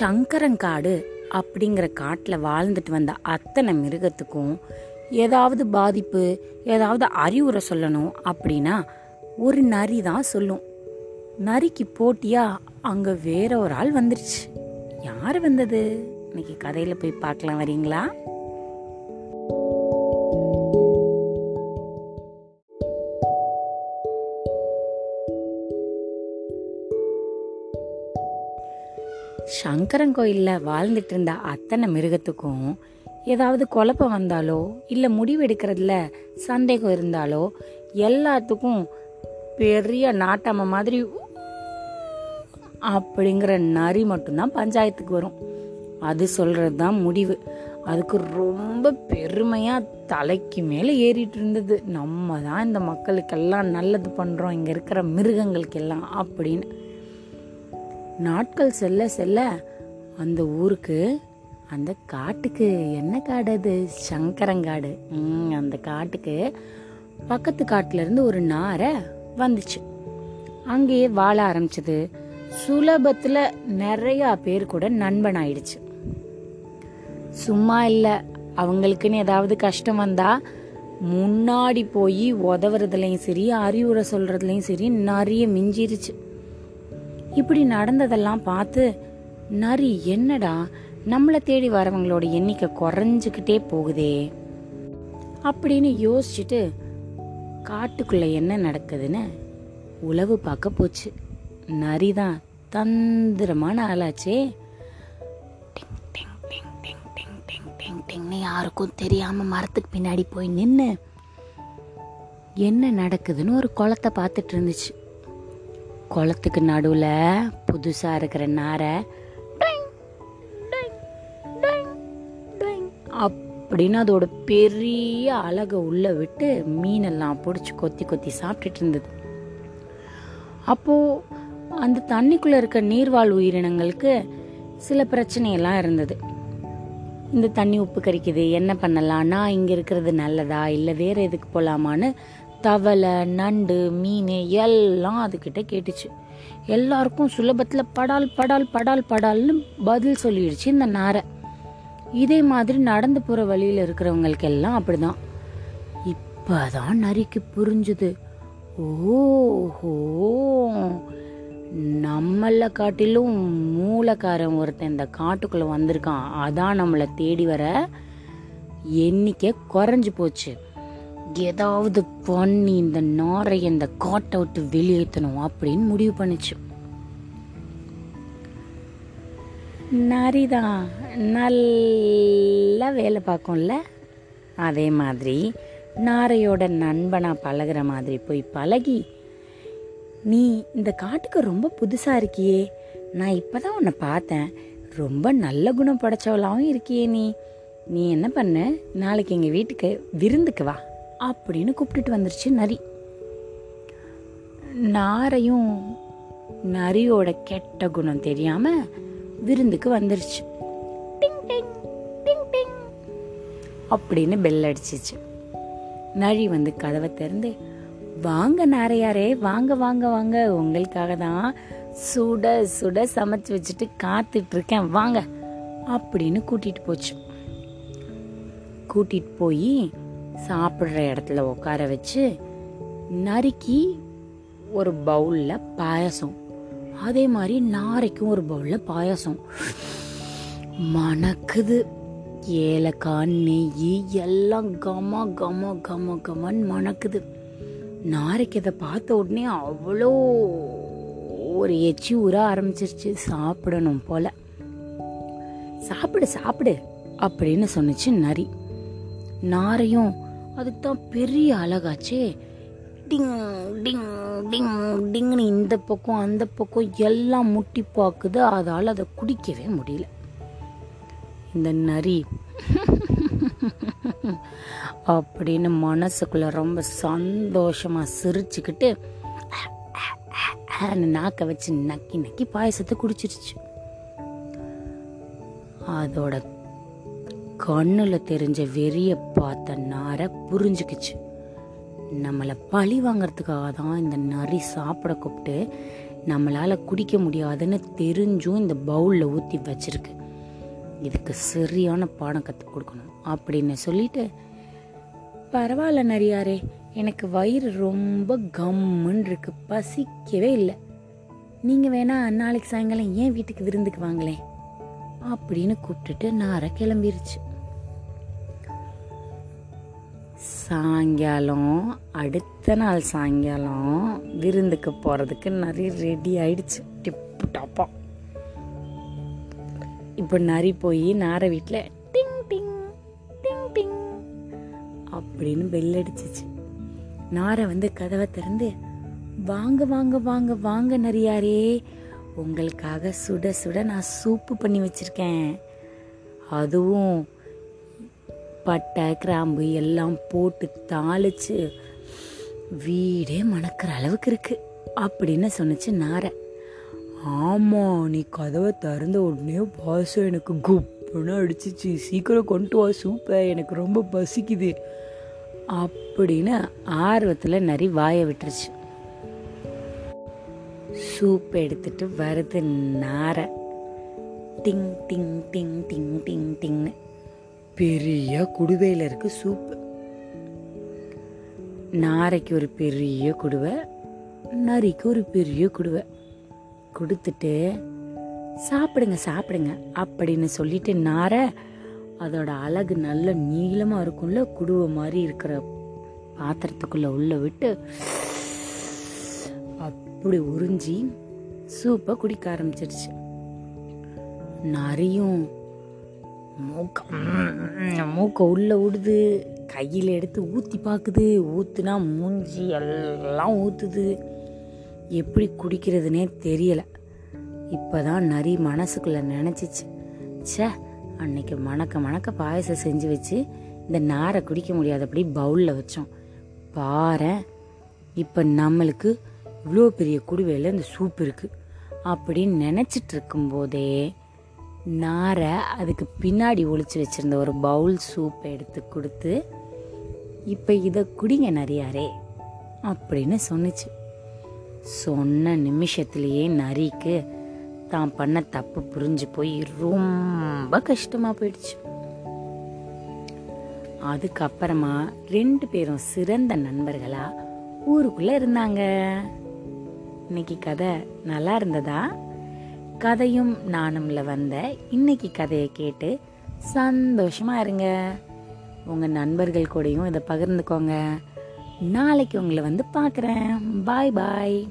சங்கரங்காடு அப்படிங்கிற காட்டில் வாழ்ந்துட்டு வந்த அத்தனை மிருகத்துக்கும் ஏதாவது பாதிப்பு ஏதாவது அறிவுரை சொல்லணும் அப்படின்னா ஒரு நரி தான் சொல்லும். நரிக்கு போட்டியா அங்கே வேற ஒரு ஆள் வந்துருச்சு. யார் வந்தது? இன்னைக்கு கதையில் போய் பார்க்கலாம் வரீங்களா? சங்கரன் கோயிலில் வாழ்ந்துட்டு இருந்த அத்தனை மிருகத்துக்கும் ஏதாவது குழப்பம் வந்தாலோ இல்லை முடிவெடுக்கிறதுல சந்தேகம் இருந்தாலோ எல்லாத்துக்கும் பெரிய நாட்டாம மாதிரி அப்படிங்கிற நரி மட்டும்தான் பஞ்சாயத்துக்கு வரும். அது சொல்கிறது தான் முடிவு. அதுக்கு ரொம்ப பெருமையாக தலைக்கு மேலே ஏறிட்டு இருந்தது நம்ம தான் இந்த மக்களுக்கெல்லாம் நல்லது பண்ணுறோம் இங்கே இருக்கிற மிருகங்களுக்கெல்லாம் அப்படின்னு. நாட்கள் செல்ல செல்ல அந்த ஊருக்கு அந்த காட்டுக்கு என்ன காடு அது? சங்கரங்காடு. அந்த காட்டுக்கு பக்கத்து காட்டிலிருந்து ஒரு நாரை வந்துச்சு. அங்கேயே வாழ ஆரம்பிச்சது. சுலபத்தில் நிறையா பேர் கூட நண்பன் ஆயிடுச்சு. சும்மா இல்லை அவங்களுக்குன்னு ஏதாவது கஷ்டம் வந்தால் முன்னாடி போய் உதவுறதுலையும் சரி அறிவுரை சொல்கிறதுலையும் சரி நிறைய மிஞ்சிருச்சு. இப்படி நடந்ததெல்லாம் பார்த்து நரி என்னடா நம்மளை தேடி வரவங்களோட எண்ணிக்கை குறைஞ்சுக்கிட்டே போகுதே. அப்படின்னு யோசிச்சுட்டு காட்டுக்குள்ள என்ன நடக்குதுன்னு உளவு பார்க்க போச்சு. நரிதான் தந்திரமான ஆளாச்சே. யாருக்கும் தெரியாம மரத்துக்கு பின்னாடி போய் நின்று என்ன நடக்குதுன்னு ஒரு குளத்தை பார்த்துட்டு இருந்துச்சு. குளத்துக்கு நடுவில் புதுசாக இருக்கிற நாரை அப்படின்னு அதோட பெரிய அழகை உள்ளே விட்டு மீனெல்லாம் பிடிச்சி கொத்தி கொத்தி சாப்பிட்டுட்டு இருந்தது. அப்போ அந்த தண்ணிக்குள்ளே இருக்க நீர்வாழ் உயிரினங்களுக்கு சில பிரச்சனையெல்லாம் இருந்தது. இந்த தண்ணி உப்பு கறிக்குது என்ன பண்ணலாம்? நான் இங்கே இருக்கிறது நல்லதா? இல்லை வேறு எதுக்கு போகலாமான்னு தவளை நண்டு மீன் எல்லாம் அதுக்கிட்ட கேட்டுச்சு. எல்லாருக்கும் சுலபத்தில் படால் படால் படால் படால்னு பதில் சொல்லிடுச்சு இந்த நாரை. இதே மாதிரி நடந்து போகிற வழியில் இருக்கிறவங்களுக்கு எல்லாம் அப்படிதான். இப்பதான் நரிக்கு புரிஞ்சுது. ஓஹோ! நம்மளை காட்டிலும் மூலக்காரன் ஒருத்தன் இந்த காட்டுக்குள்ளே வந்திருக்கான். அதான் நம்மளை தேடி வர எண்ணிக்கை குறைஞ்சு போச்சு. ஏதாவது பண்ணி இந்த நாரை இந்த காட்டை விட்டு வெளியேற்றணும் அப்படின்னு முடிவு பண்ணுச்சு. நரிதான் நல்லா வேலை பார்க்கும்ல? அதே மாதிரி நாரையோட நண்பனாக பழகுற மாதிரி போய் பழகி நீ இந்த காட்டுக்கு ரொம்ப புதுசாக இருக்கியே. நான் இப்போ தான் உன்னை பார்த்தேன். ரொம்ப நல்ல குணம் படைச்சவளாகவும் இருக்கியே நீ. நீ என்ன பண்ண? நாளைக்கு எங்கள் வீட்டுக்கு விருந்துக்கு வா. அப்படின்னு கூப்பிட்டுட்டு வந்துருச்சு நரி. நாரையும் நரியோட கெட்ட குணம் தெரியாம விருந்துக்கு வந்துருச்சு. டிங் டிங் டிங் டிங் அப்படின்னு பெல் அடிச்சிச்சு. நரி வந்து கதவை திறந்து வாங்க நாரையாரே வாங்க வாங்க வாங்க உங்களுக்காக தான் சுட சுட சமைச்சு வச்சுட்டு காத்துட்டு இருக்கேன் வாங்க அப்படின்னு கூட்டிட்டு போச்சு. கூட்டிட்டு போய் சாப்பிட்ற இடத்துல உட்கார வச்சு நறுக்கி ஒரு பவுலில் பாயாசம். அதே மாதிரி நாரைக்கும் ஒரு பவுலில் பாயசம். மணக்குது. ஏலக்காய் நெய் எல்லாம் கம கம கம கமன்னு மணக்குது. நாரைக்கு இதை பார்த்த உடனே அவ்வளோ ஒரு எச்சி ஊற ஆரம்பிச்சிருச்சு. சாப்பிடணும் போல. சாப்பிடு சாப்பிடு அப்படின்னு சொன்னுச்சு நரி. நாரையும் அதுக்கு தான் பெரிய அழகாச்சே. டிங் டிங் டிங் டிங்னு இந்த பக்கம் அந்த பக்கம் எல்லாம் முட்டி பார்க்குது அதால் அதை குடிக்கவே முடியல. இந்த நரி. அப்படின்னு மனசுக்குள்ள ரொம்ப சந்தோஷமாக சிரிச்சுக்கிட்டு நாக்கை வச்சு நக்கி நக்கி பாயசத்தை குடிச்சிருச்சு. அதோட கண்ணில் தெரிஞ்ச வெறியை பார்த்த நாரை புரிஞ்சுக்குச்சு. நம்மளை பழி வாங்கிறதுக்காக தான் இந்த நரி சாப்பிட கூப்பிட்டு நம்மளால் குடிக்க முடியாதுன்னு தெரிஞ்சும் இந்த பவுலில் ஊற்றி வச்சிருக்கு. இதுக்கு சரியான பாடம் கற்றுக் கொடுக்கணும் அப்படின்னு சொல்லிட்டு பரவாயில்ல நரியாரே எனக்கு வயிறு ரொம்ப கம்முன்னு இருக்கு பசிக்கவே இல்லை. நீங்கள் வேணா நாளைக்கு சாயங்காலம் ஏன் வீட்டுக்கு விருந்துக்கு வாங்களேன். அப்படின்னு கூப்பிட்டுட்டு நாரை கிளம்பிருச்சு. சாயங்காலம் அடுத்த நாள் சாயங்காலம் விருந்துக்கு போறதுக்கு நிறைய ரெடி ஆயிடுச்சு. டிப்பு டாப்பா. இப்போ நரி போய் நாரை வீட்டில் டிங் டிங் டிங் டிங் அப்படின்னு பெல் அடிச்சிச்சு. நாரை வந்து கதவை திறந்து வாங்க வாங்க வாங்க வாங்க நரியாரே உங்களுக்காக சுட சுட நான் சூப்பு பண்ணி வச்சுருக்கேன். அதுவும் பட்டை கிராம்பு எல்லாம் போட்டு தாளிச்சு வீடே மணக்கிற அளவுக்கு இருக்குது அப்படின்னு சொன்னிச்சு நாரை. ஆமாம் நீ கதவை திறந்த உடனே வாசம் எனக்கு குப்புன்னு அடிச்சிச்சு. சீக்கிரம் கொண்டு வா சூப்பை எனக்கு ரொம்ப பசிக்குது அப்படின்னு ஆர்வத்தில் நரி வாயை விட்டுருச்சு. சூப் எடுத்துட்டு வருது நாரை. டிங் டிங் டிங் டிங் டிங் டிங்னு. பெரிய குடுவையில் இருக்கு சூப்பு. நாரைக்கு ஒரு பெரிய குடுவை நரிக்கு ஒரு பெரிய குடுவை. கொடுத்துட்டு சாப்பிடுங்க சாப்பிடுங்க அப்படின்னு சொல்லிட்டு நாரை அதோட அழகு நல்ல நீளமாக இருக்கும்ல குடுவை மாதிரி இருக்கிற பாத்திரத்துக்குள்ளே உள்ளே விட்டு அப்படி உறிஞ்சி சூப்பை குடிக்க ஆரம்பிச்சிருச்சு. நரியும் மூக்க மூக்கை உள்ளே விடுது கையில் எடுத்து ஊற்றி பார்க்குது ஊற்றுனா மூஞ்சி எல்லாம் ஊற்றுது எப்படி குடிக்கிறதுனே தெரியலை. இப்போதான் நரி மனசுக்குள்ளே நினச்சிச்சு. சே அன்னைக்கு மணக்க மணக்க பாயசம் செஞ்சு வச்சு இந்த நாரை குடிக்க முடியாதபடி பவுலில் வச்சோம். பாரு இப்போ நம்மளுக்கு இவ்வளோ பெரிய குடுவையில் அந்த சூப் இருக்குது அப்படின்னு நினச்சிட்டு இருக்கும்போதே நாரை அதுக்கு பின்னாடி ஒழிச்சு வச்சுருந்த ஒரு பவுல் சூப்பை எடுத்து கொடுத்து இப்போ இதை குடிங்க நிறையாரே அப்படின்னு சொன்னுச்சு. சொன்ன நிமிஷத்துலேயே நரிக்கு தான் பண்ண தப்பு புரிஞ்சு போய் ரொம்ப கஷ்டமாக போயிடுச்சு. அதுக்கப்புறமா ரெண்டு பேரும் சிறந்த நண்பர்களாக ஊருக்குள்ளே இருந்தாங்க. இன்னைக்கு கதை நல்லா இருந்ததா? கதையும் நானும்ல வந்த இன்னைக்கு கதையை கேட்டு சந்தோஷமா இருங்க. உங்க நண்பர்கள் கூடயும் இதை பகிர்ந்துக்கோங்க. நாளைக்கு உங்களை வந்து பார்க்குறேன். பாய் பாய்